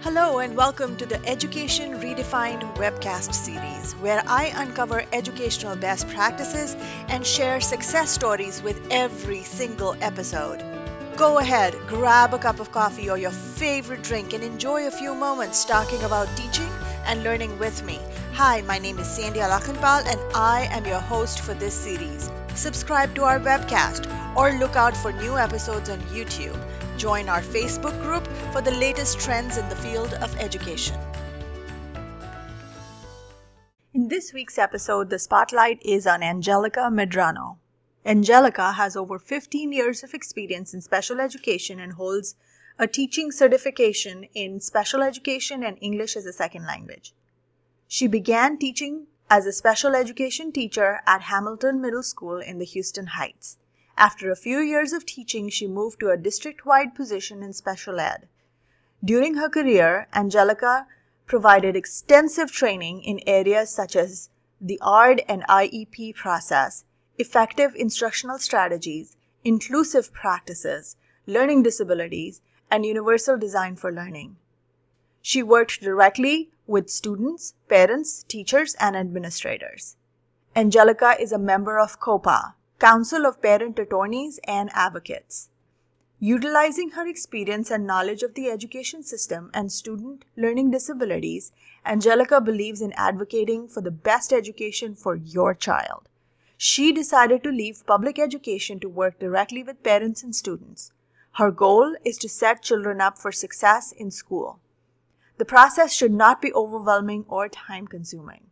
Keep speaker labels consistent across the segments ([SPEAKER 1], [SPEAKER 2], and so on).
[SPEAKER 1] Hello, and welcome to the Education Redefined webcast series, where I uncover educational best practices and share success stories with every single episode. Go ahead, grab a cup of coffee or your favorite drink, and enjoy a few moments talking about teaching and learning with me. Hi, my name is Sandy Alakhanpal, and I am your host for this series. Subscribe to our webcast or look out for new episodes on YouTube. Join our Facebook group for the latest trends in the field of education. In this week's episode, the spotlight is on Angelica Medrano. Angelica has over 15 years of experience in special education and holds a teaching certification in special education and English as a second language. She began teaching as a special education teacher at Hamilton Middle School in the Houston Heights. After a few years of teaching, she moved to a district wide position in special ed. During her career, Angelica provided extensive training in areas such as the ARD and IEP process, effective instructional strategies, inclusive practices, learning disabilities, and universal design for learning. She worked directly with students, parents, teachers, and administrators. Angelica is a member of COPAA, Council of Parent Attorneys and Advocates. Utilizing her experience and knowledge of the education system and student learning disabilities, Angelica believes in advocating for the best education for your child. She decided to leave public education to work directly with parents and students. Her goal is to set children up for success in school. The process should not be overwhelming or time consuming.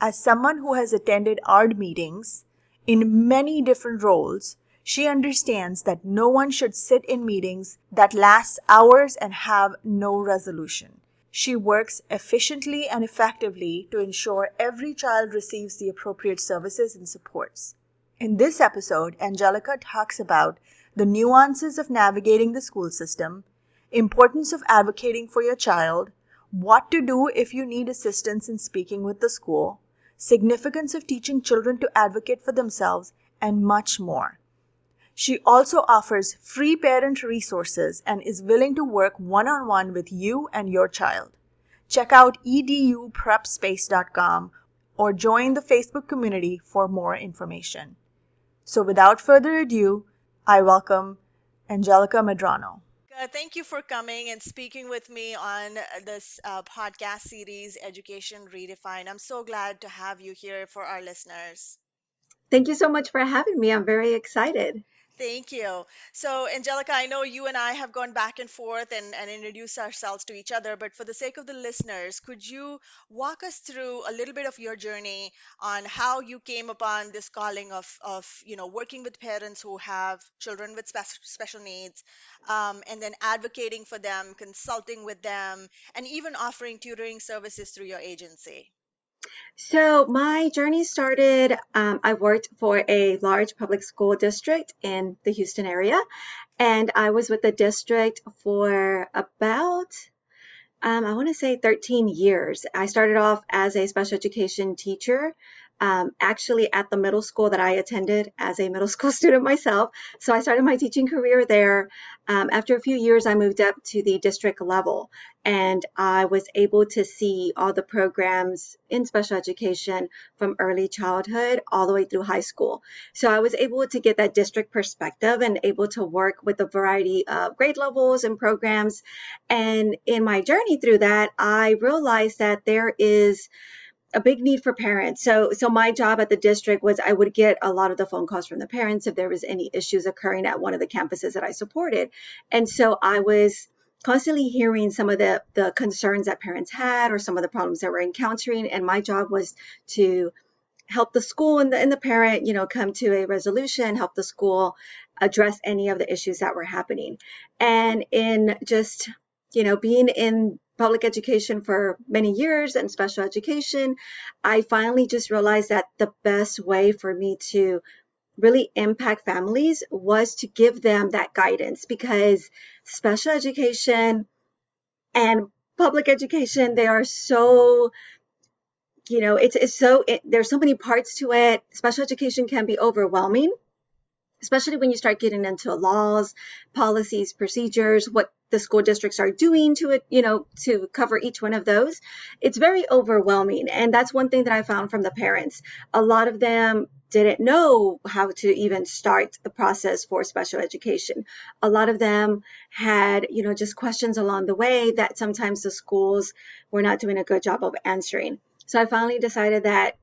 [SPEAKER 1] As someone who has attended ARD meetings, in many different roles, she understands that no one should sit in meetings that last hours and have no resolution. She works efficiently and effectively to ensure every child receives the appropriate services and supports. In this episode, Angelica talks about the nuances of navigating the school system, importance of advocating for your child, what to do if you need assistance in speaking with the school, significance of teaching children to advocate for themselves, and much more. She also offers free parent resources and is willing to work one on one with you and your child. Check out eduprepspace.com or join the Facebook community for more information. So, without further ado, I welcome Angelica Medrano. Thank you for coming and speaking with me on this uh, podcast series, Education Redefined. I'm so glad to have you here for our listeners.
[SPEAKER 2] Thank you so much for having me. I'm very excited.
[SPEAKER 1] Thank you. So, Angelica, I know you and I have gone back and forth and, and introduced ourselves to each other, but for the sake of the listeners, could you walk us through a little bit of your journey on how you came upon this calling of, of you know, working with parents who have children with spe- special needs, um, and then advocating for them, consulting with them, and even offering tutoring services through your agency?
[SPEAKER 2] So my journey started, um, I worked for a large public school district in the Houston area, and I was with the district for about, um, I want to say 13 years. I started off as a special education teacher um, actually at the middle school that I attended as a middle school student myself. So I started my teaching career there. Um, after a few years, I moved up to the district level and I was able to see all the programs in special education from early childhood all the way through high school. So I was able to get that district perspective and able to work with a variety of grade levels and programs. And in my journey through that, I realized that there is a big need for parents. So so my job at the district was I would get a lot of the phone calls from the parents if there was any issues occurring at one of the campuses that I supported. And so I was constantly hearing some of the the concerns that parents had or some of the problems that we're encountering and my job was to help the school and the, and the parent you know come to a resolution help the school address any of the issues that were happening and in just you know being in public education for many years and special education, I finally just realized that the best way for me to really impact families was to give them that guidance because special education and public education they are so you know it's, it's so it, there's so many parts to it. Special education can be overwhelming especially when you start getting into laws policies procedures what the school districts are doing to it, you know, to cover each one of those, it's very overwhelming. And that's one thing that I found from the parents. A lot of them didn't know how to even start the process for special education. A lot of them had, you know, just questions along the way that sometimes the schools were not doing a good job of answering. So I finally decided that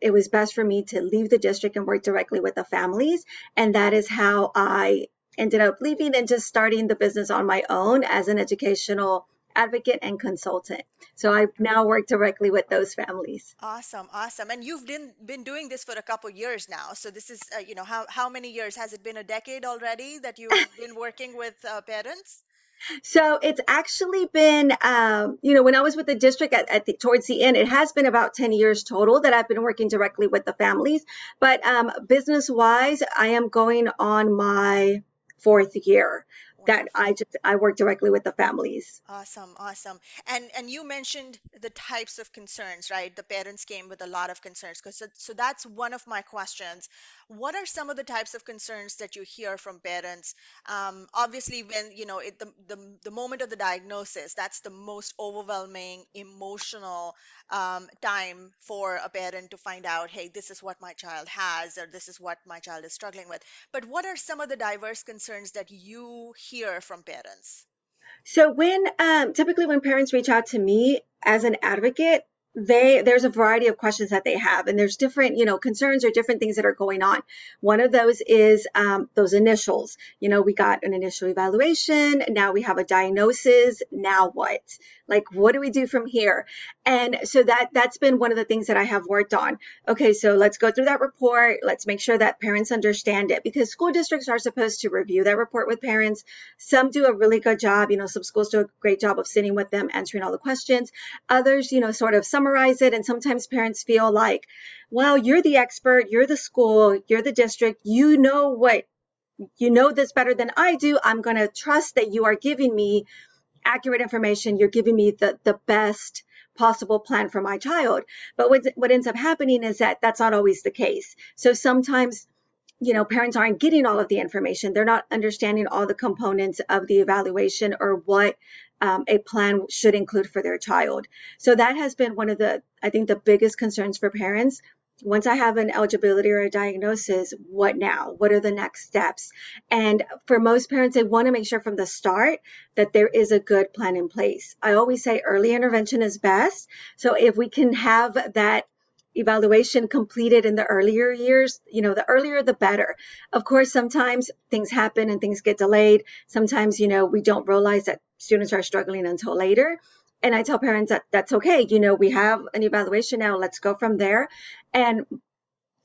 [SPEAKER 2] it was best for me to leave the district and work directly with the families. And that is how I ended up leaving and just starting the business on my own as an educational advocate and consultant. So I now work directly with those families.
[SPEAKER 1] Awesome, awesome. And you've been been doing this for a couple years now. So this is, uh, you know, how how many years has it been? A decade already that you've been working with uh, parents?
[SPEAKER 2] So it's actually been, um, you know, when I was with the district at, at the, towards the end, it has been about 10 years total that I've been working directly with the families. But um, business wise, I am going on my fourth year that I just I work directly with the families.
[SPEAKER 1] Awesome, awesome. And and you mentioned the types of concerns, right? The parents came with a lot of concerns because so, so that's one of my questions. What are some of the types of concerns that you hear from parents? Um, obviously, when you know it, the, the the moment of the diagnosis, that's the most overwhelming, emotional um, time for a parent to find out, hey, this is what my child has, or this is what my child is struggling with. But what are some of the diverse concerns that you hear from parents?
[SPEAKER 2] So when um, typically when parents reach out to me as an advocate, they there's a variety of questions that they have and there's different you know concerns or different things that are going on. One of those is um, those initials. You know we got an initial evaluation now we have a diagnosis now what? Like what do we do from here? And so that that's been one of the things that i have worked on. Okay so let's go through that report. Let's make sure that parents understand it because school districts are supposed to review that report with parents. Some do a really good job you know some schools do a great job of sitting with them answering all the questions. Others you know sort of some summarize it. And sometimes parents feel like, well, you're the expert, you're the school, you're the district, you know what, you know this better than I do. I'm going to trust that you are giving me accurate information. You're giving me the, the best possible plan for my child. But what, what ends up happening is that that's not always the case. So sometimes you know parents aren't getting all of the information they're not understanding all the components of the evaluation or what um, a plan should include for their child. So that has been one of the, I think, the biggest concerns for parents. Once I have an eligibility or a diagnosis, what now? What are the next steps? And for most parents, they want to make sure from the start that there is a good plan in place. I always say early intervention is best. So if we can have that evaluation completed in the earlier years, you know, the earlier the better. Of course, sometimes things happen and things get delayed. Sometimes, you know, we don't realize that students are struggling until later. And I tell parents that that's okay. You know, we have an evaluation now. Let's go from there. And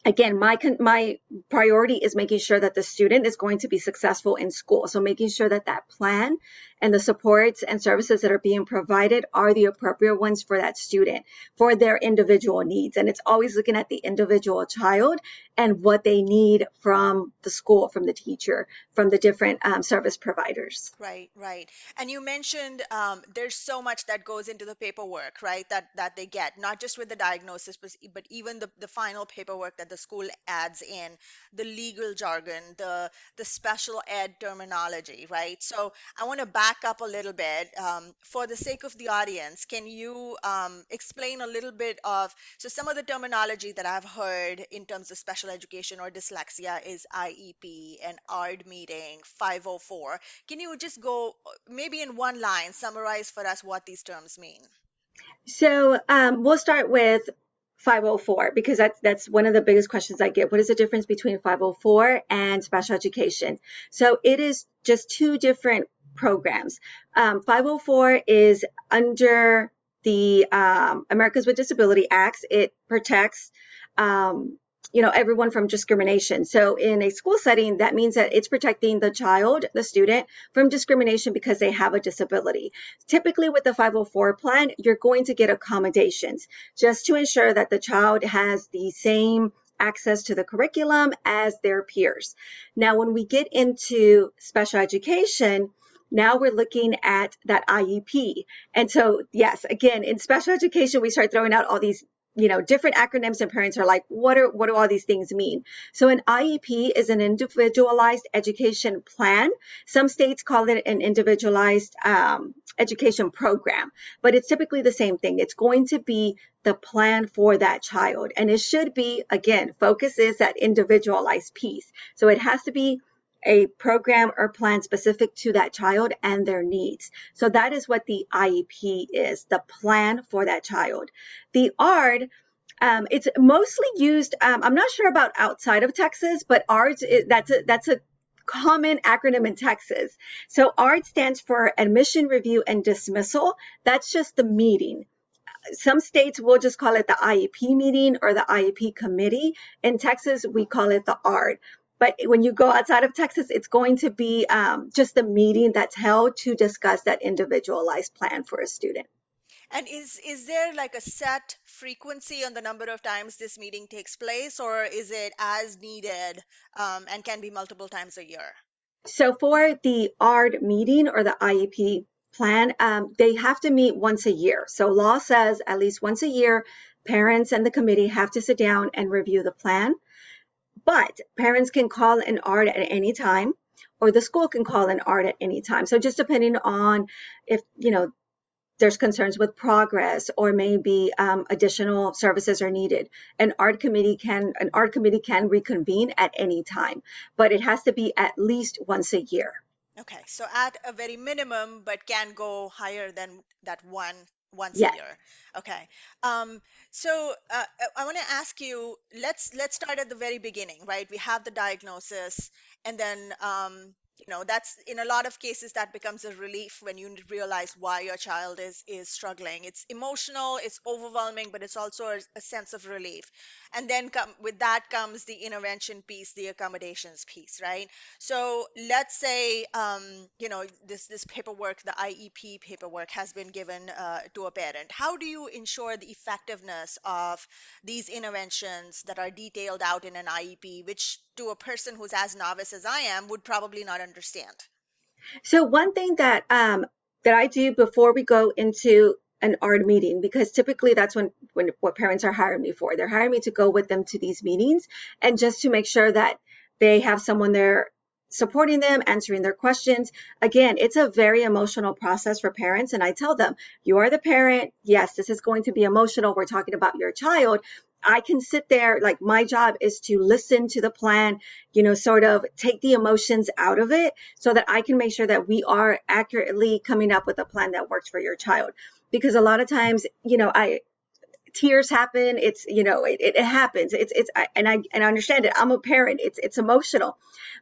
[SPEAKER 2] again my my priority is making sure that the student is going to be successful in school so making sure that that plan and the supports and services that are being provided are the appropriate ones for that student for their individual needs. And it's always looking at the individual child and what they need from the school from the teacher from the different um, service providers.
[SPEAKER 1] Right right. And you mentioned um, there's so much that goes into the paperwork right that that they get not just with the diagnosis but, even the, the final paperwork that the school adds in the legal jargon the the special ed terminology right? So i want to back back up a little bit um, for the sake of the audience can you um, explain a little bit of so some of the terminology that i've heard in terms of special education or dyslexia is iep and ard meeting 504 can you just go maybe in one line summarize for us what these terms mean
[SPEAKER 2] so um, we'll start with 504 because that's that's one of the biggest questions I get. What is the difference between 504 and special education? So it is just two different programs. Um, 504 is under the um, Americans with Disability Acts. It protects um, you know everyone from discrimination so in a school setting that means that it's protecting the child the student from discrimination because they have a disability typically with the 504 plan you're going to get accommodations just to ensure that the child has the same access to the curriculum as their peers now when we get into special education now we're looking at that IEP. And so, yes, again, in special education, we start throwing out all these you know different acronyms and parents are like what are what do all these things mean? So an iep is an individualized education plan. Some states call it an individualized um, education program but it's typically the same thing. It's going to be the plan for that child. And it should be again focus is that individualized piece. So it has to be a program or plan specific to that child and their needs. So that is what the IEP is, the plan for that child. The ARD, um, it's mostly used. Um, I'm not sure about outside of Texas, but ARD that's a, that's a common acronym in Texas. So ARD stands for Admission Review and Dismissal. That's just the meeting. Some states will just call it the IEP meeting or the IEP committee. In Texas, we call it the ARD. But when you go outside of Texas, it's going to be um, just a meeting that's held to discuss that individualized plan for a student.
[SPEAKER 1] And is is there like a set frequency on the number of times this meeting takes place, or is it as needed um, and can be multiple times a year?
[SPEAKER 2] So for the ARD meeting or the IEP plan, um, they have to meet once a year. So law says at least once a year, parents and the committee have to sit down and review the plan. But parents can call an ARD at any time, or the school can call an ARD at any time. So just depending on if, you know, there's concerns with progress or maybe um, additional services are needed an ARD committee can an ARD committee can reconvene at any time but it has to be at least once a year
[SPEAKER 1] okay so at a very minimum but can go higher than that one once
[SPEAKER 2] yes.
[SPEAKER 1] a year. Okay. Um, so uh, i want to ask you let's let's start at the very beginning right? We have the diagnosis and then um, you know that's in a lot of cases that becomes a relief when you realize why your child is is struggling. It's emotional it's overwhelming but it's also a, a sense of relief and then come with that comes the intervention piece the accommodations piece right? So let's say um, you know this this paperwork the iep paperwork has been given uh, to a parent. How do you ensure the effectiveness of these interventions that are detailed out in an iep which to a person who's as novice as i am would probably not understand?
[SPEAKER 2] So one thing that um, that i do before we go into an ARD meeting because typically that's when, when what parents are hiring me for. They're hiring me to go with them to these meetings and just to make sure that they have someone there supporting them, answering their questions. Again, it's a very emotional process for parents. And I tell them, you are the parent. Yes, this is going to be emotional. We're talking about your child. I can sit there, like my job is to listen to the plan, you know, sort of take the emotions out of it so that I can make sure that we are accurately coming up with a plan that works for your child because a lot of times, you know, I tears happen. It's you know, it, it happens. It's it's and I and I understand it. I'm a parent. It's it's emotional,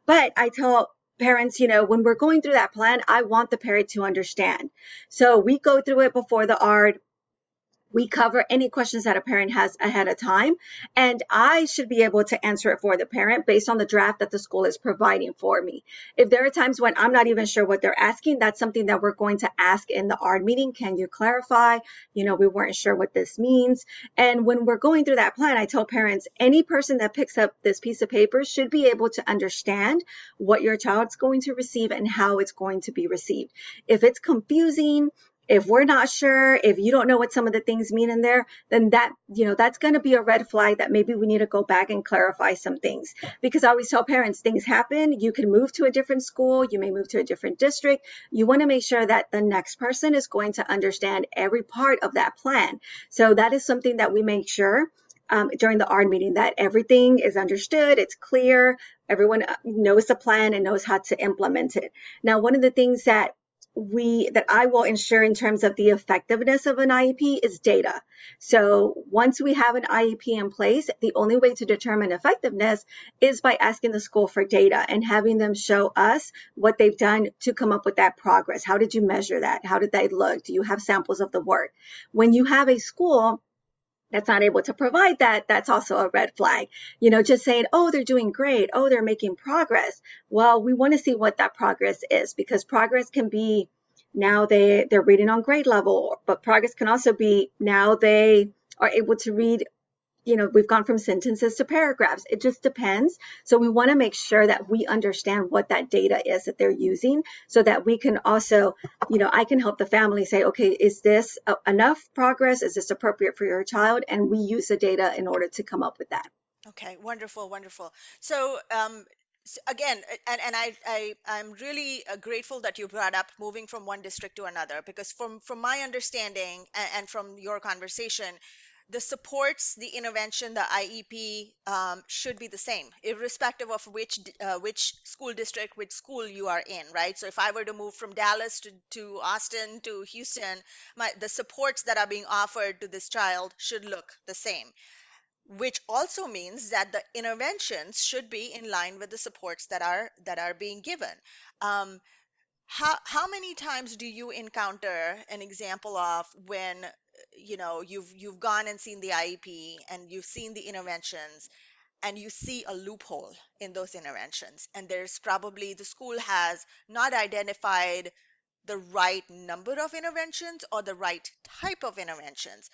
[SPEAKER 2] but I tell parents, you know, when we're going through that plan, I want the parent to understand. So we go through it before the ARD we cover any questions that a parent has ahead of time. And I should be able to answer it for the parent based on the draft that the school is providing for me. If there are times when I'm not even sure what they're asking, that's something that we're going to ask in the ARD meeting. Can you clarify? You know, we weren't sure what this means. And when we're going through that plan, I tell parents any person that picks up this piece of paper should be able to understand what your child's going to receive and how it's going to be received. If it's confusing, if we're not sure, if you don't know what some of the things mean in there, then that, you know, that's going to be a red flag that maybe we need to go back and clarify some things. Because I always tell parents things happen. You can move to a different school, you may move to a different district. You want to make sure that the next person is going to understand every part of that plan. So that is something that we make sure um, during the ARD meeting that everything is understood, it's clear, everyone uh, knows the plan and knows how to implement it. Now, one of the things that we that I will ensure in terms of the effectiveness of an IEP is data. So once we have an IEP in place, the only way to determine effectiveness is by asking the school for data and having them show us what they've done to come up with that progress. How did you measure that? How did they look? Do you have samples of the work? When you have a school that's not able to provide that, that's also a red flag. You know, just saying, oh, they're doing great. Oh, they're making progress. Well, we want to see what that progress is because progress can be now they, they're reading on grade level, but progress can also be now they are able to read you know, we've gone from sentences to paragraphs. It just depends. So we want to make sure that we understand what that data is that they're using so that we can also, you know, I can help the family say, okay, is this enough progress? Is this appropriate for your child? And we use the data in order to come up with that.
[SPEAKER 1] Okay, wonderful, wonderful. So, um, again and, and I, I i'm really uh, grateful that you brought up moving from one district to another because from from my understanding and, and from your conversation the supports, the intervention, the IEP um, should be the same, irrespective of which uh, which school district, which school you are in, right? So if I were to move from Dallas to, to Austin to Houston, my the supports that are being offered to this child should look the same, which also means that the interventions should be in line with the supports that are that are being given. Um, how how many times do you encounter an example of when you know you've you've gone and seen the IEP and you've seen the interventions and you see a loophole in those interventions. And there's probably the school has not identified the right number of interventions or the right type of interventions.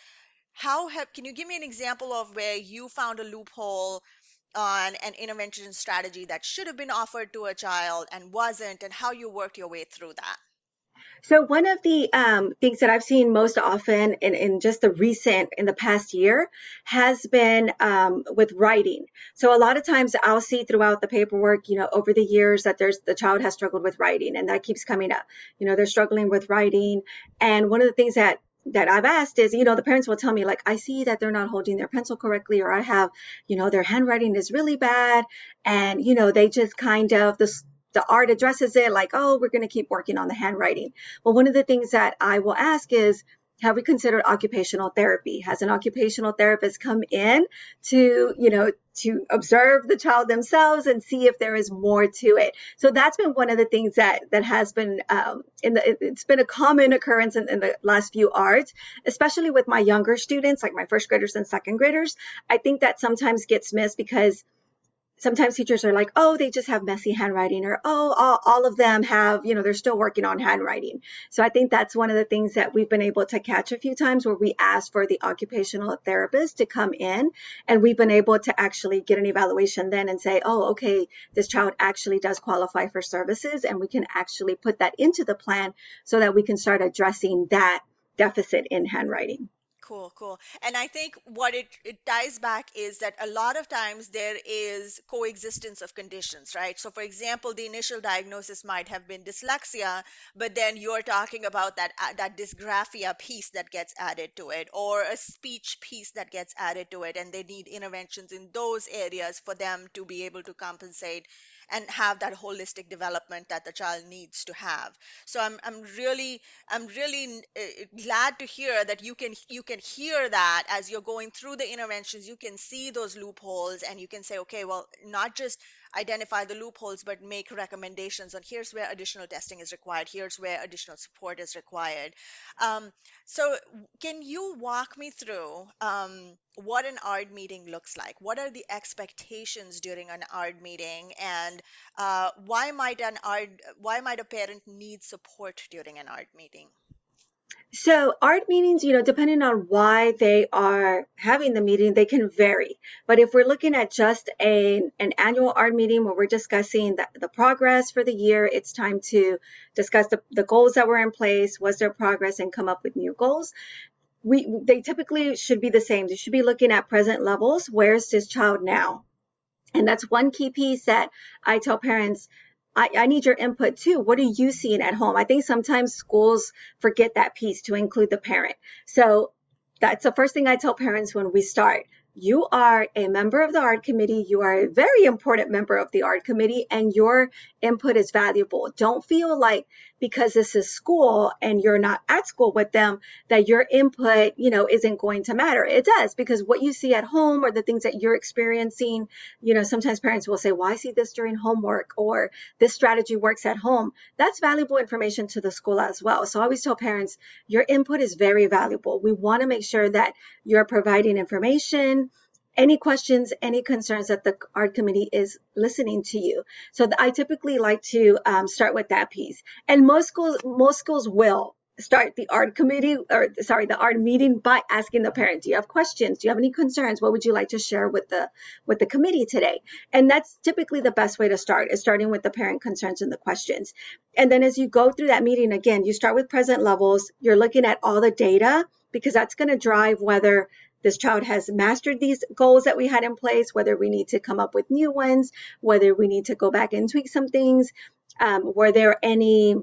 [SPEAKER 1] How have can you give me an example of where you found a loophole on an intervention strategy that should have been offered to a child and wasn't and how you worked your way through that
[SPEAKER 2] so one of the um, things that I've seen most often in, in just the recent, in the past year, has been um, with writing. So a lot of times I'll see throughout the paperwork, you know, over the years that there's the child has struggled with writing, and that keeps coming up. You know, they're struggling with writing, and one of the things that that I've asked is, you know, the parents will tell me, like, I see that they're not holding their pencil correctly, or I have, you know, their handwriting is really bad. And, you know, they just kind of, the, the ARD addresses it like, oh, we're going to keep working on the handwriting. Well, one of the things that I will ask is, have we considered occupational therapy? Has an occupational therapist come in to, you know, to observe the child themselves and see if there is more to it? So that's been one of the things that that has been um, in the. It's been a common occurrence in, in the last few ARDs, especially with my younger students, like my first graders and second graders. I think that sometimes gets missed because sometimes teachers are like, oh, they just have messy handwriting, or oh, all, all, of them have, you know, they're still working on handwriting. So I think that's one of the things that we've been able to catch a few times where we ask for the occupational therapist to come in and we've been able to actually get an evaluation then and say, oh, okay, this child actually does qualify for services and we can actually put that into the plan so that we can start addressing that deficit in handwriting.
[SPEAKER 1] Cool, cool. And I think what it, it ties back is that a lot of times there is coexistence of conditions, right? So, for example, the initial diagnosis might have been dyslexia, but then you're talking about that uh, that dysgraphia piece that gets added to it, or a speech piece that gets added to it, and they need interventions in those areas for them to be able to compensate and have that holistic development that the child needs to have. So i'm, I'm really i'm really uh, glad to hear that you can you can hear that as you're going through the interventions you can see those loopholes and you can say okay well not just identify the loopholes but make recommendations on here's where additional testing is required here's where additional support is required. Um, so can you walk me through um, what an ARD meeting looks like? What are the expectations during an ARD meeting? And uh, why might an ARD why might a parent need support during an ARD meeting
[SPEAKER 2] so ARD meetings, you know, depending on why they are having the meeting, they can vary. But if we're looking at just a, an annual ARD meeting where we're discussing the, the progress for the year, it's time to discuss the, the goals that were in place, was there progress, and come up with new goals. We they typically should be the same. They should be looking at present levels. Where's this child now? And that's one key piece that I tell parents I, I need your input too. What are you seeing at home? I think sometimes schools forget that piece to include the parent. So that's the first thing I tell parents when we start you are a member of the ARD committee. You are a very important member of the ARD committee, and your input is valuable. Don't feel like because this is school and you're not at school with them that your input, you know, isn't going to matter. It does because what you see at home or the things that you're experiencing, you know, sometimes parents will say, "Well, I see this during homework," or "This strategy works at home." That's valuable information to the school as well. So I always tell parents, your input is very valuable. We want to make sure that you're providing information any questions, any concerns that the ARD committee is listening to you. So I typically like to um, start with that piece. And most schools, most schools will start the ARD committee or sorry the ARD meeting by asking the parent do you have questions? Do you have any concerns? What would you like to share with the with the committee today? And that's typically the best way to start is starting with the parent concerns and the questions. And then as you go through that meeting again you start with present levels. You're looking at all the data because that's going to drive whether this child has mastered these goals that we had in place whether we need to come up with new ones whether we need to go back and tweak some things um, were there any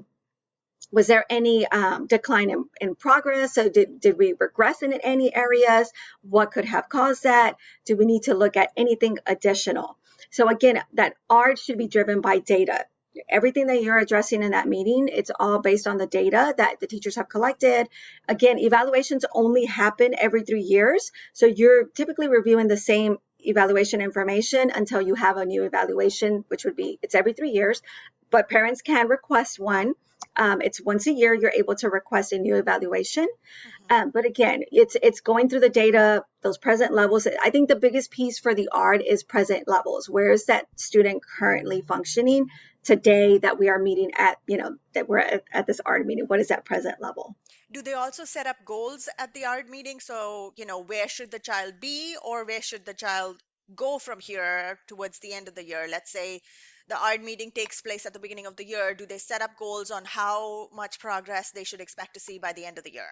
[SPEAKER 2] was there any um, decline in, in progress? So did, did we regress in any areas? What could have caused that? Do we need to look at anything additional? So again, that ARD should be driven by data. Everything that you're addressing in that meeting, it's all based on the data that the teachers have collected. Again, evaluations only happen every three years. So you're typically reviewing the same evaluation information until you have a new evaluation, which would be, it's every three years, but parents can request one. Um, it's once a year you're able to request a new evaluation. Mm-hmm. Um, but again, it's it's going through the data, those present levels. I think the biggest piece for the ARD is present levels. Where is that student currently functioning today that we are meeting at, you know, that we're at, at this ARD meeting? What is that present level?
[SPEAKER 1] Do they also set up goals at the ARD meeting? So, you know, where should the child be or where should the child go from here towards the end of the year? Let's say the ARD meeting takes place at the beginning of the year, do they set up goals on how much progress they should expect to see by the end of the year?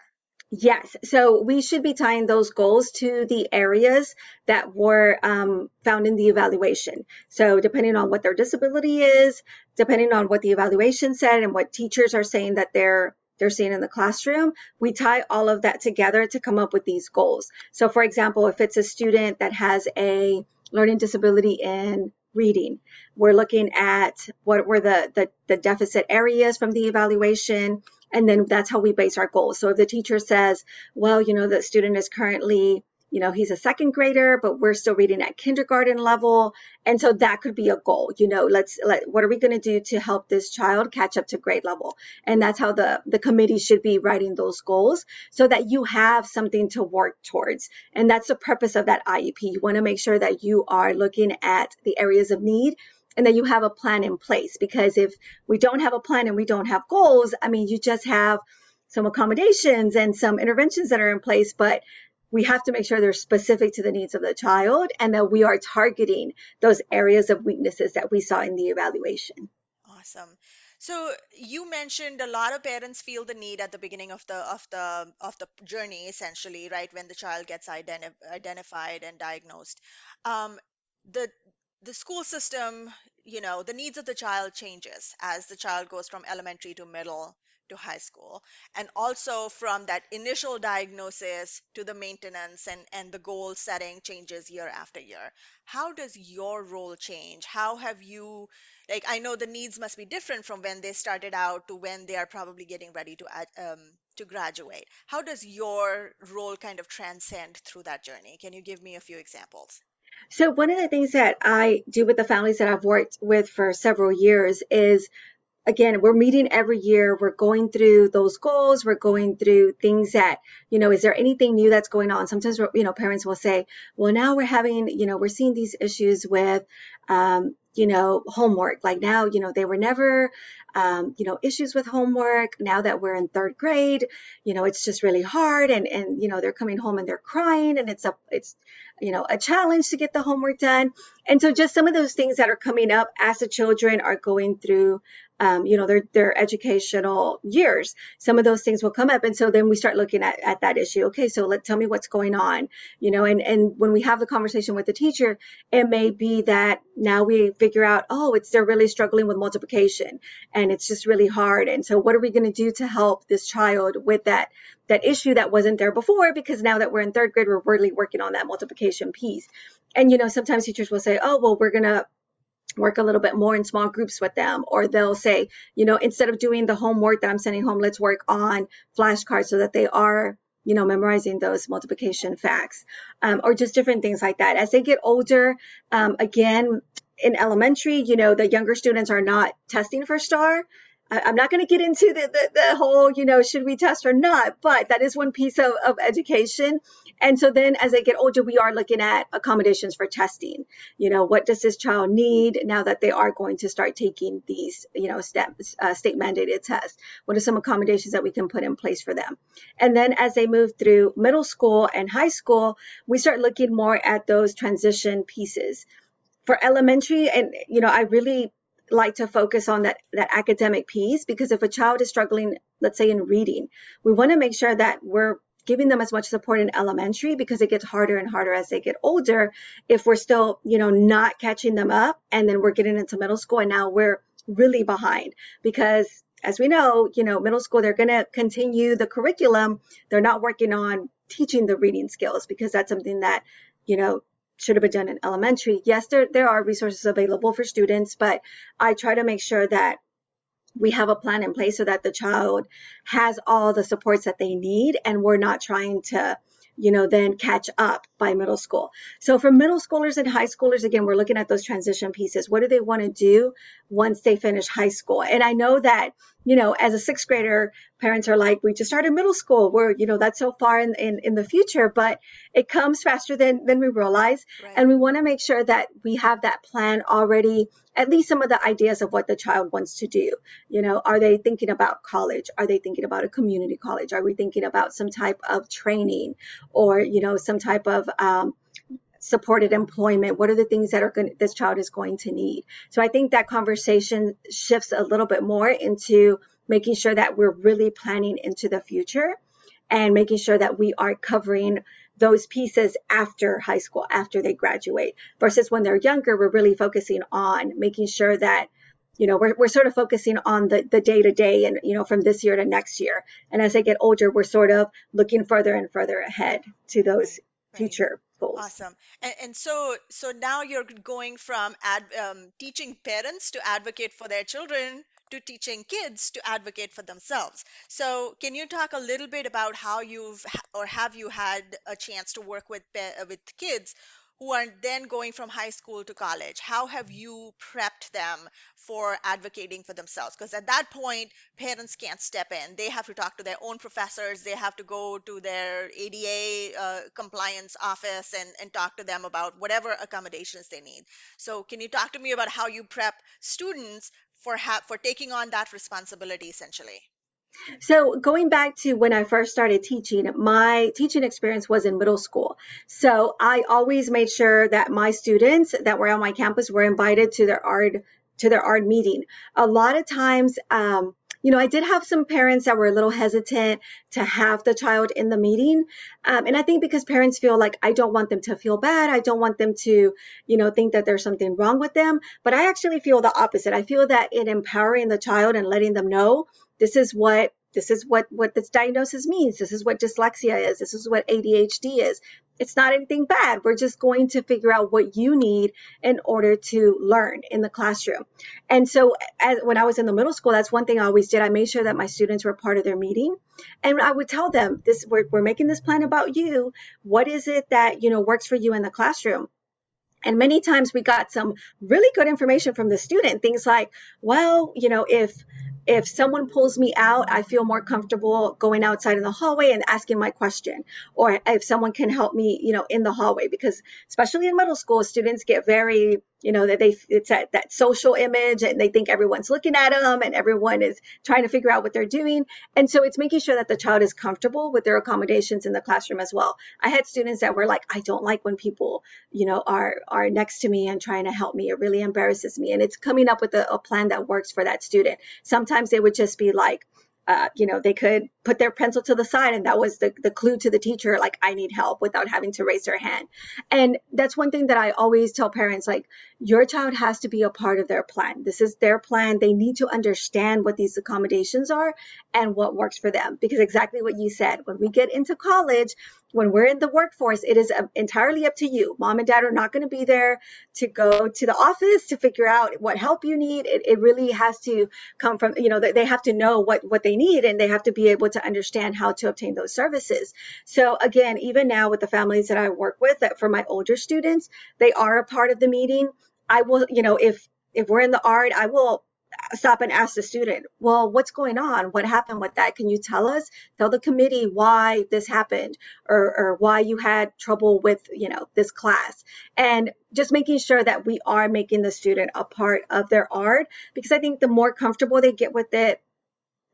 [SPEAKER 2] Yes. So we should be tying those goals to the areas that were um, found in the evaluation. So depending on what their disability is, depending on what the evaluation said and what teachers are saying that they're they're seeing in the classroom, we tie all of that together to come up with these goals. So for example, if it's a student that has a learning disability in reading. We're looking at what were the, the, the deficit areas from the evaluation, and then that's how we base our goals. So if the teacher says, well, you know, the student is currently you know he's a second grader but we're still reading at kindergarten level. And so that could be a goal you know let's let what are we going to do to help this child catch up to grade level? And that's how the the committee should be writing those goals so that you have something to work towards. And that's the purpose of that iep you want to make sure that you are looking at the areas of need and that you have a plan in place because if we don't have a plan and we don't have goals i mean you just have some accommodations and some interventions that are in place but we have to make sure they're specific to the needs of the child and that we are targeting those areas of weaknesses that we saw in the evaluation.
[SPEAKER 1] Awesome. So you mentioned a lot of parents feel the need at the beginning of the of the of the journey, essentially, right when the child gets identi- identified and diagnosed. Um, the the school system, you know, the needs of the child changes as the child goes from elementary to middle to high school. And also from that initial diagnosis to the maintenance and and the goal setting changes year after year. How does your role change? How have you like i know the needs must be different from when they started out to when they are probably getting ready to um, to graduate. How does your role kind of transcend through that journey? Can you give me a few examples
[SPEAKER 2] so one of the things that I do with the families that I've worked with for several years is again, we're meeting every year. We're going through those goals. We're going through things that, you know, is there anything new that's going on? Sometimes, you know, parents will say, well, now we're having, you know, we're seeing these issues with, um, you know, homework. Like now, you know, they were never, um, you know, issues with homework. Now that we're in third grade, you know, it's just really hard. And, and, you know, they're coming home and they're crying and it's a, it's, you know, a challenge to get the homework done. And so just some of those things that are coming up as the children are going through um, you know, their their educational years. Some of those things will come up, and so then we start looking at, at that issue. Okay, so let tell me what's going on, you know, and and when we have the conversation with the teacher, it may be that now we figure out, oh, it's they're really struggling with multiplication, and it's just really hard. And so, what are we going to do to help this child with that that issue that wasn't there before? Because now that we're in third grade, we're really working on that multiplication piece. And you know, sometimes teachers will say, oh, well, we're gonna work a little bit more in small groups with them or they'll say you know instead of doing the homework that i'm sending home let's work on flashcards so that they are you know memorizing those multiplication facts um, or just different things like that as they get older um, again in elementary you know the younger students are not testing for STAAR I, am not going to get into the, the, the whole, you know, should we test or not, but that is one piece of, of education. And so then as they get older, we are looking at accommodations for testing. You know, what does this child need now that they are going to start taking these, you know, uh, state mandated tests? What are some accommodations that we can put in place for them? And then as they move through middle school and high school, we start looking more at those transition pieces for elementary and you know i really like to focus on that that academic piece because if a child is struggling let's say in reading we want to make sure that we're giving them as much support in elementary because it gets harder and harder as they get older if we're still you know not catching them up and then we're getting into middle school and now we're really behind. Because as we know you know middle school they're going to continue the curriculum they're not working on teaching the reading skills because that's something that you know should have been done in elementary. Yes, there, there are resources available for students, but I try to make sure that we have a plan in place so that the child has all the supports that they need and we're not trying to you know, then catch up by middle school. So for middle schoolers and high schoolers, again, we're looking at those transition pieces. What do they want to do once they finish high school? And I know that, you know, as a sixth grader, parents are like, we just started middle school. We're, you know, that's so far in, in, in the future, but it comes faster than, than we realize. Right. And we want to make sure that we have that plan already, at least some of the ideas of what the child wants to do. You know, are they thinking about college? Are they thinking about a community college? Are we thinking about some type of training or, you know, some type of, um, supported employment what are the things that are going this child is going to need so i think that conversation shifts a little bit more into making sure that we're really planning into the future and making sure that we are covering those pieces after high school, after they graduate, versus when they're younger, we're really focusing on making sure that, you know, we're, we're sort of focusing on the, the day to day and, you know, from this year to next year. And as they get older, we're sort of looking further and further ahead to those right. future goals.
[SPEAKER 1] Awesome. And, and, so, so now you're going from ad, um, teaching parents to advocate for their children to teaching kids to advocate for themselves. So, can you talk a little bit about how you've or have you had a chance to work with with kids who are then going from high school to college? How have you prepped them for advocating for themselves? Because at that point, parents can't step in. They have to talk to their own professors. They have to go to their ADA uh, compliance office and, and talk to them about whatever accommodations they need. So, can you talk to me about how you prep students for ha- for taking on that responsibility essentially
[SPEAKER 2] so going back to when I first started teaching, my teaching experience was in middle school. So I always made sure that my students that were on my campus were invited to their ARD to their ARD meeting. A lot of times, um, you know, I did have some parents that were a little hesitant to have the child in the meeting. Um, and I think because parents feel like I don't want them to feel bad, I don't want them to, you know, think that there's something wrong with them. But I actually feel the opposite. I feel that in empowering the child and letting them know this is what this is what what this diagnosis means. This is what dyslexia is. This is what adhd is. It's not anything bad. We're just going to figure out what you need in order to learn in the classroom. And so as, when i was in the middle school that's one thing i always did. I made sure that my students were part of their meeting. And i would tell them this we're, we're making this plan about you. What is it that you know works for you in the classroom and many times we got some really good information from the student things like well you know if if someone pulls me out, I feel more comfortable going outside in the hallway and asking my question. Or if someone can help me, you know, in the hallway, because especially in middle school, students get very you know that they it's that, that social image and they think everyone's looking at them and everyone is trying to figure out what they're doing. And so it's making sure that the child is comfortable with their accommodations in the classroom as well. I had students that were like i don't like when people you know are are next to me and trying to help me it really embarrasses me and it's coming up with a, a plan that works for that student sometimes they would just be like uh, you know, they could put their pencil to the side and that was the, the clue to the teacher, like, I need help without having to raise their hand. And that's one thing that I always tell parents, like, your child has to be a part of their plan. This is their plan. They need to understand what these accommodations are and what works for them. Because exactly what you said, when we get into college, when we're in the workforce, it is uh, entirely up to you. Mom and dad are not going to be there to go to the office to figure out what help you need. It, it really has to come from, you know, they have to know what, what they need and they have to be able to understand how to obtain those services. So again, even now with the families that I work with, that for my older students, they are a part of the meeting. I will, you know, if if we're in the ARD, I will stop and ask the student, well, what's going on? What happened with that? Can you tell us? Tell the committee why this happened or, or why you had trouble with, you know, this class. And just making sure that we are making the student a part of their ARD because I think the more comfortable they get with it,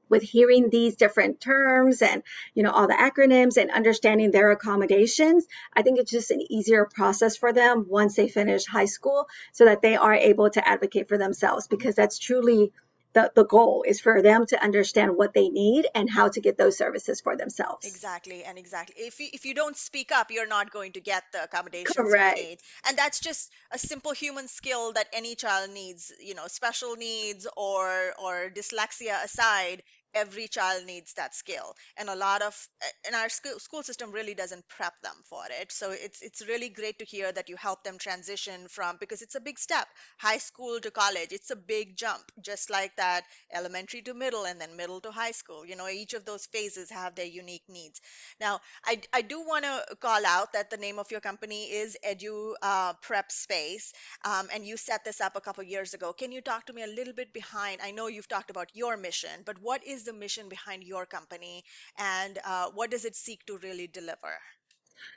[SPEAKER 2] with hearing these different terms and you know all the acronyms and understanding their accommodations i think it's just an easier process for them once they finish high school so that they are able to advocate for themselves because that's truly the, the goal is for them to understand what they need and how to get those services for themselves.
[SPEAKER 1] Exactly, and exactly. If you, if you don't speak up, you're not going to get the accommodations
[SPEAKER 2] Correct.
[SPEAKER 1] you need. And that's just a simple human skill that any child needs, you know, special needs or or dyslexia aside, every child needs that skill. And a lot of eh, and our school, school system really doesn't prep them for it. So it's it's really great to hear that you help them transition from because it's a big step. High school to college it's a big jump just like that elementary to middle and then middle to high school. You know each of those phases have their unique needs. Now i, I do want to call out that the name of your company is edu uh, prep space um, and you set this up a couple years ago. Can you talk to me a little bit behind i know you've talked about your mission but what is the mission behind your company and uh, what does it seek to really deliver?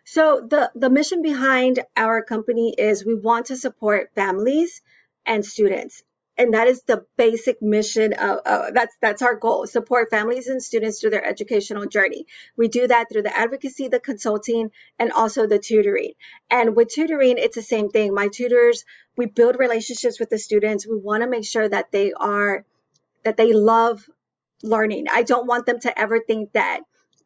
[SPEAKER 2] So the the mission behind our company is we want to support families and students. And that is the basic mission of that's that's our goal support families and students through their educational journey. We do that through the advocacy, the consulting, and also the tutoring. And with tutoring, it's the same thing. My tutors, we build relationships with the students. We want to make sure that they are that they love learning. I don't want them to ever think that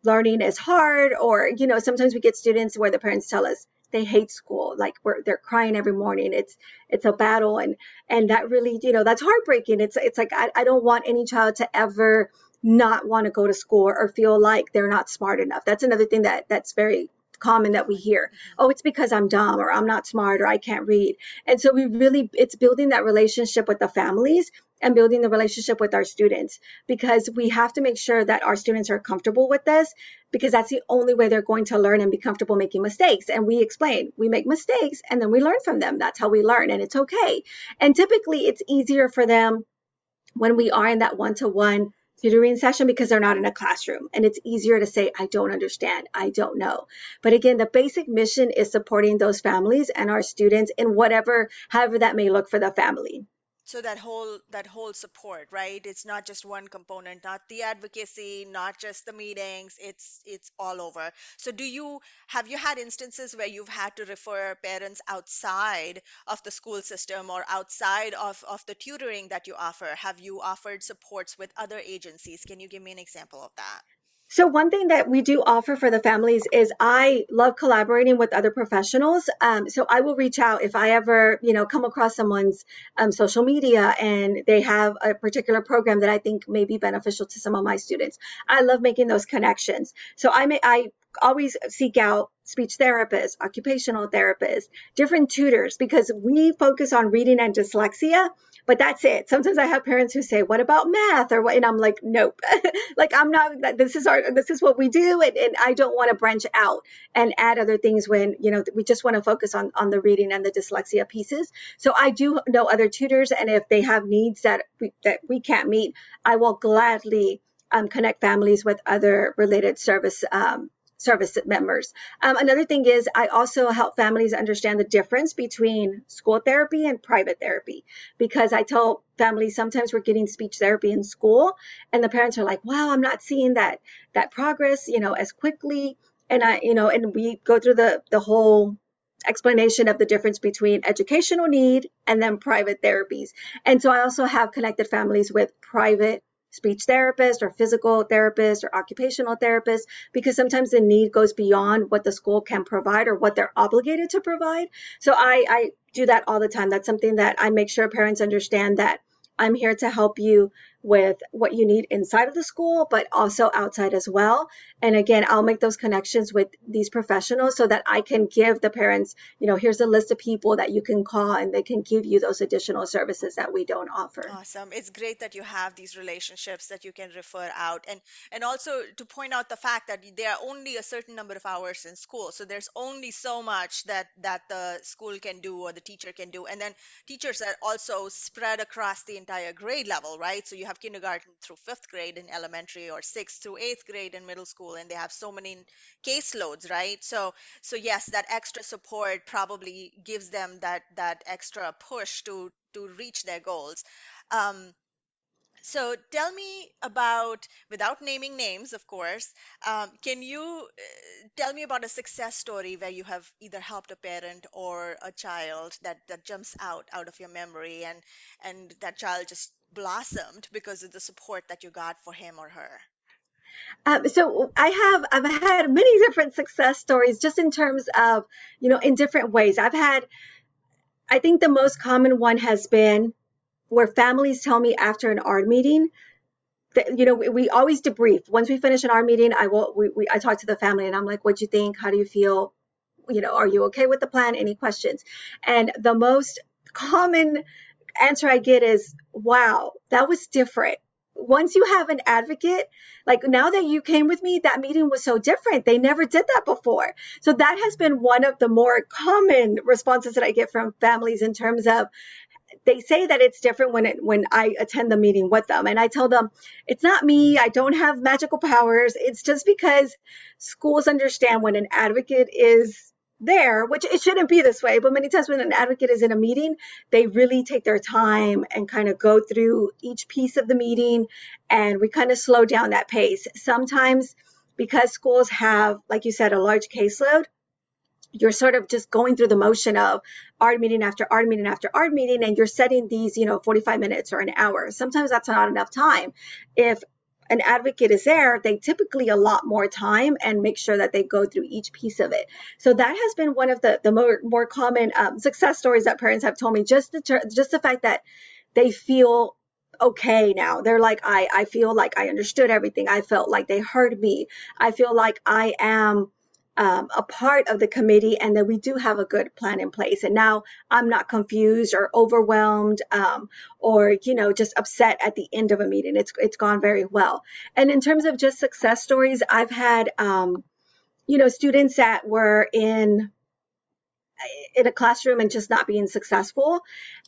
[SPEAKER 2] learning is hard or you know sometimes we get students where the parents tell us they hate school like we're, they're crying every morning. It's it's a battle and and that really you know that's heartbreaking. It's it's like I, I don't want any child to ever not want to go to school or feel like they're not smart enough. That's another thing that that's very common that we hear oh it's because i'm dumb or i'm not smart or i can't read and so we really it's building that relationship with the families and building the relationship with our students because we have to make sure that our students are comfortable with this because that's the only way they're going to learn and be comfortable making mistakes. And we explain we make mistakes and then we learn from them. That's how we learn, and it's okay. And typically, it's easier for them when we are in that one to one tutoring session because they're not in a classroom. And it's easier to say i don't understand. I don't know. But again the basic mission is supporting those families and our students in whatever however that may look for the family
[SPEAKER 1] so that whole that whole support right? It's not just one component not the advocacy not just the meetings. It's it's all over. So do you have you had instances where you've had to refer parents outside of the school system or outside of of the tutoring that you offer? Have you offered supports with other agencies? Can you give me an example of that
[SPEAKER 2] so one thing that we do offer for the families is I love collaborating with other professionals. Um, so I will reach out if I ever, you know, come across someone's um, social media and they have a particular program that I think may be beneficial to some of my students. I love making those connections. So I may I always seek out speech therapists, occupational therapists, different tutors because we focus on reading and dyslexia but that's it. Sometimes I have parents who say, "What about math?" or what, and I'm like, "Nope." like I'm not. This is our. This is what we do, and, and I don't want to branch out and add other things when you know we just want to focus on on the reading and the dyslexia pieces. So I do know other tutors, and if they have needs that we, that we can't meet, I will gladly um, connect families with other related service um, service members. Um, another thing is I also help families understand the difference between school therapy and private therapy because I tell families sometimes we're getting speech therapy in school and the parents are like, "Wow, I'm not seeing that that progress, you know, as quickly." And I, you know, and we go through the the whole explanation of the difference between educational need and then private therapies. And so I also have connected families with private speech therapist or physical therapist or occupational therapist because sometimes the need goes beyond what the school can provide or what they're obligated to provide. So I, I do that all the time. That's something that I make sure parents understand that I'm here to help you with what you need inside of the school, but also outside as well. And again, I'll make those connections with these professionals so that I can give the parents, you know, here's a list of people that you can call and they can give you those additional services that we don't offer.
[SPEAKER 1] Awesome. It's great that you have these relationships that you can refer out and and also to point out the fact that there are only a certain number of hours in school. So there's only so much that that the school can do or the teacher can do. And then teachers are also spread across the entire grade level, right? So you have kindergarten through 5th grade in elementary or 6th through 8th grade in middle school and they have so many caseloads, right? So so yes, that extra support probably gives them that that extra push to to reach their goals. Um, so tell me about, without naming names, of course, um, can you uh, tell me about a success story where you have either helped a parent or a child that that jumps out out of your memory and and that child just blossomed because of the support that you got for him or her?
[SPEAKER 2] Um, so I have I've had many different success stories just in terms of you know in different ways. I've had I think the most common one has been where families tell me after an ARD meeting that you know we, we always debrief. Once we finish an ARD meeting, I will we, we I talk to the family and I'm like, what do you think? How do you feel? You know, are you okay with the plan? Any questions? And the most common answer I get is, wow, that was different once you have an advocate, like now that you came with me, that meeting was so different. They never did that before. So that has been one of the more common responses that I get from families in terms of they say that it's different when it when I attend the meeting with them and I tell them it's not me I don't have magical powers it's just because schools understand when an advocate is there, which it shouldn't be this way, but many times when an advocate is in a meeting, they really take their time and kind of go through each piece of the meeting and we kind of slow down that pace. Sometimes because schools have, like you said, a large caseload, you're sort of just going through the motion of ARD meeting after ARD meeting after ARD meeting, and you're setting these, you know, 45 minutes or an hour. Sometimes that's not enough time. If an advocate is there, they typically allot more time and make sure that they go through each piece of it. So that has been one of the the more more common um, success stories that parents have told me. Just the just the fact that they feel okay now. They're like, I I feel like I understood everything. I felt like they heard me. I feel like I am um, a part of the committee and that we do have a good plan in place. And now I'm not confused or overwhelmed um, or, you know, just upset at the end of a meeting. It's, it's gone very well. And in terms of just success stories, I've had, um, you know, students that were in in a classroom and just not being successful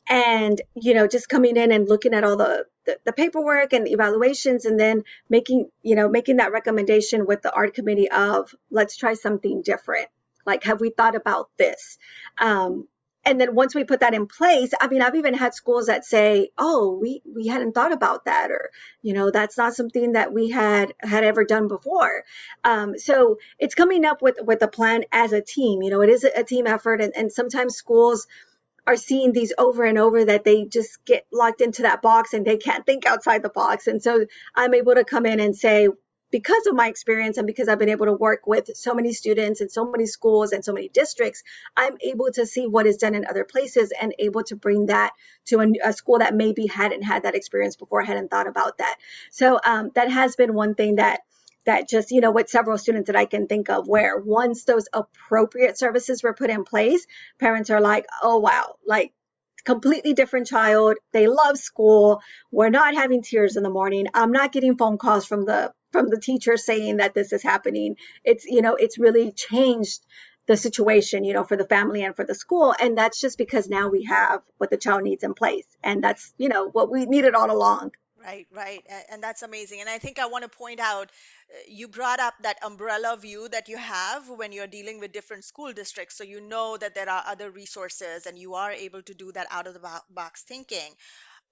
[SPEAKER 2] and you know just coming in and looking at all the, the, the paperwork and evaluations and then making you know making that recommendation with the ARD committee of let's try something different. Like have we thought about this? Um, and then once we put that in place i mean i've even had schools that say oh we we hadn't thought about that or you know that's not something that we had had ever done before. Um, so it's coming up with with a plan as a team. You know it is a, team effort and, and sometimes schools are seeing these over and over that they just get locked into that box and they can't think outside the box and so i'm able to come in and say because of my experience and because I've been able to work with so many students and so many schools and so many districts, I'm able to see what is done in other places and able to bring that to a, a school that maybe hadn't had that experience before, hadn't thought about that. So um, that has been one thing that that just you know with several students that i can think of where once those appropriate services were put in place parents are like oh wow like completely different child they love school we're not having tears in the morning i'm not getting phone calls from the from the teacher saying that this is happening. It's, you know, it's really changed the situation, you know, for the family and for the school. And that's just because now we have what the child needs in place. And that's, you know, what we needed all along.
[SPEAKER 1] Right, right. And that's amazing. And I think I want to point out you brought up that umbrella view that you have when you're dealing with different school districts. So you know that there are other resources and you are able to do that out of the box thinking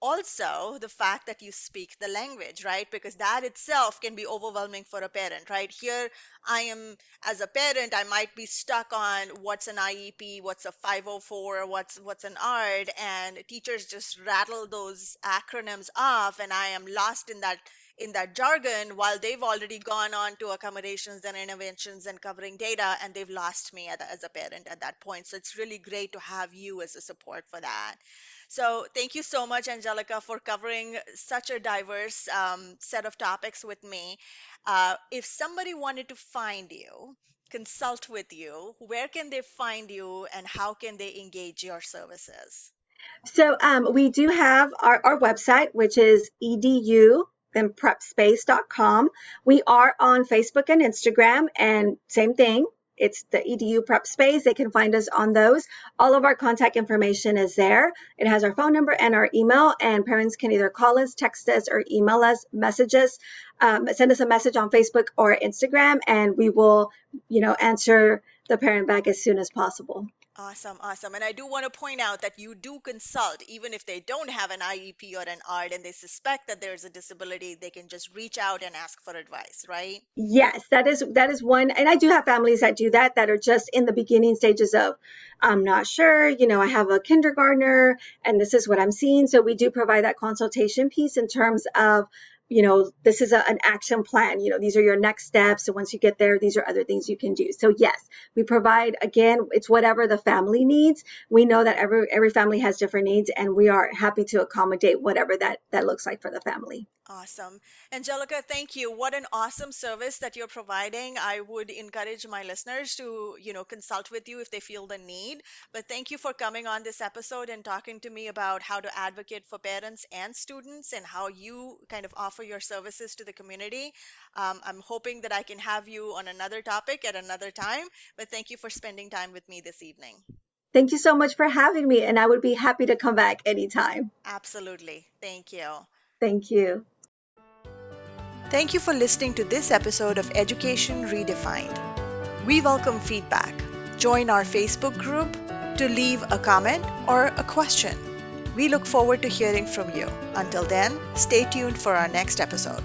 [SPEAKER 1] also the fact that you speak the language, right? Because that itself can be overwhelming for a parent, right? Here, I am, as a parent, I might be stuck on what's an IEP, what's a 504, what's what's an ARD, and teachers just rattle those acronyms off, and I am lost in that in that jargon while they've already gone on to accommodations and interventions and covering data and they've lost me as a parent at that point so it's really great to have you as a support for that So, thank you so much, Angelica, for covering such a diverse um, set of topics with me. Uh, if somebody wanted to find you, consult with you, where can they find you and how can they engage your services?
[SPEAKER 2] So um, we do have our, our website, which is edu and prepspace.com. We are on Facebook and Instagram, and same thing. It's the EDU Prep Space. They can find us on those. All of our contact information is there. It has our phone number and our email, and parents can either call us, text us, or email us messages. Um, send us a message on Facebook or Instagram, and we will, you know, answer the parent back as soon as possible.
[SPEAKER 1] Awesome, awesome. And I do want to point out that you do consult, even if they don't have an IEP or an ARD and they suspect that there's a disability, they can just reach out and ask for advice, right?
[SPEAKER 2] Yes, that is that is one. And I do have families that do that that are just in the beginning stages of I'm not sure, you know, I have a kindergartner and this is what I'm seeing. So we do provide that consultation piece in terms of you know, this is a, an action plan. You know, these are your next steps. So once you get there, these are other things you can do. So yes, we provide again, it's whatever the family needs. We know that every every family has different needs and we are happy to accommodate whatever that that looks like for the family.
[SPEAKER 1] Awesome. Angelica, thank you. What an awesome service that you're providing. I would encourage my listeners to, you know, consult with you if they feel the need. But thank you for coming on this episode and talking to me about how to advocate for parents and students and how you kind of offer your services to the community. Um, I'm hoping that I can have you on another topic at another time. But thank you for spending time with me this evening.
[SPEAKER 2] Thank you so much for having me, and I would be happy to come back anytime.
[SPEAKER 1] Absolutely. Thank you.
[SPEAKER 2] Thank you.
[SPEAKER 1] Thank you for listening to this episode of Education Redefined. We welcome feedback. Join our Facebook group to leave a comment or a question. We look forward to hearing from you. Until then, stay tuned for our next episode.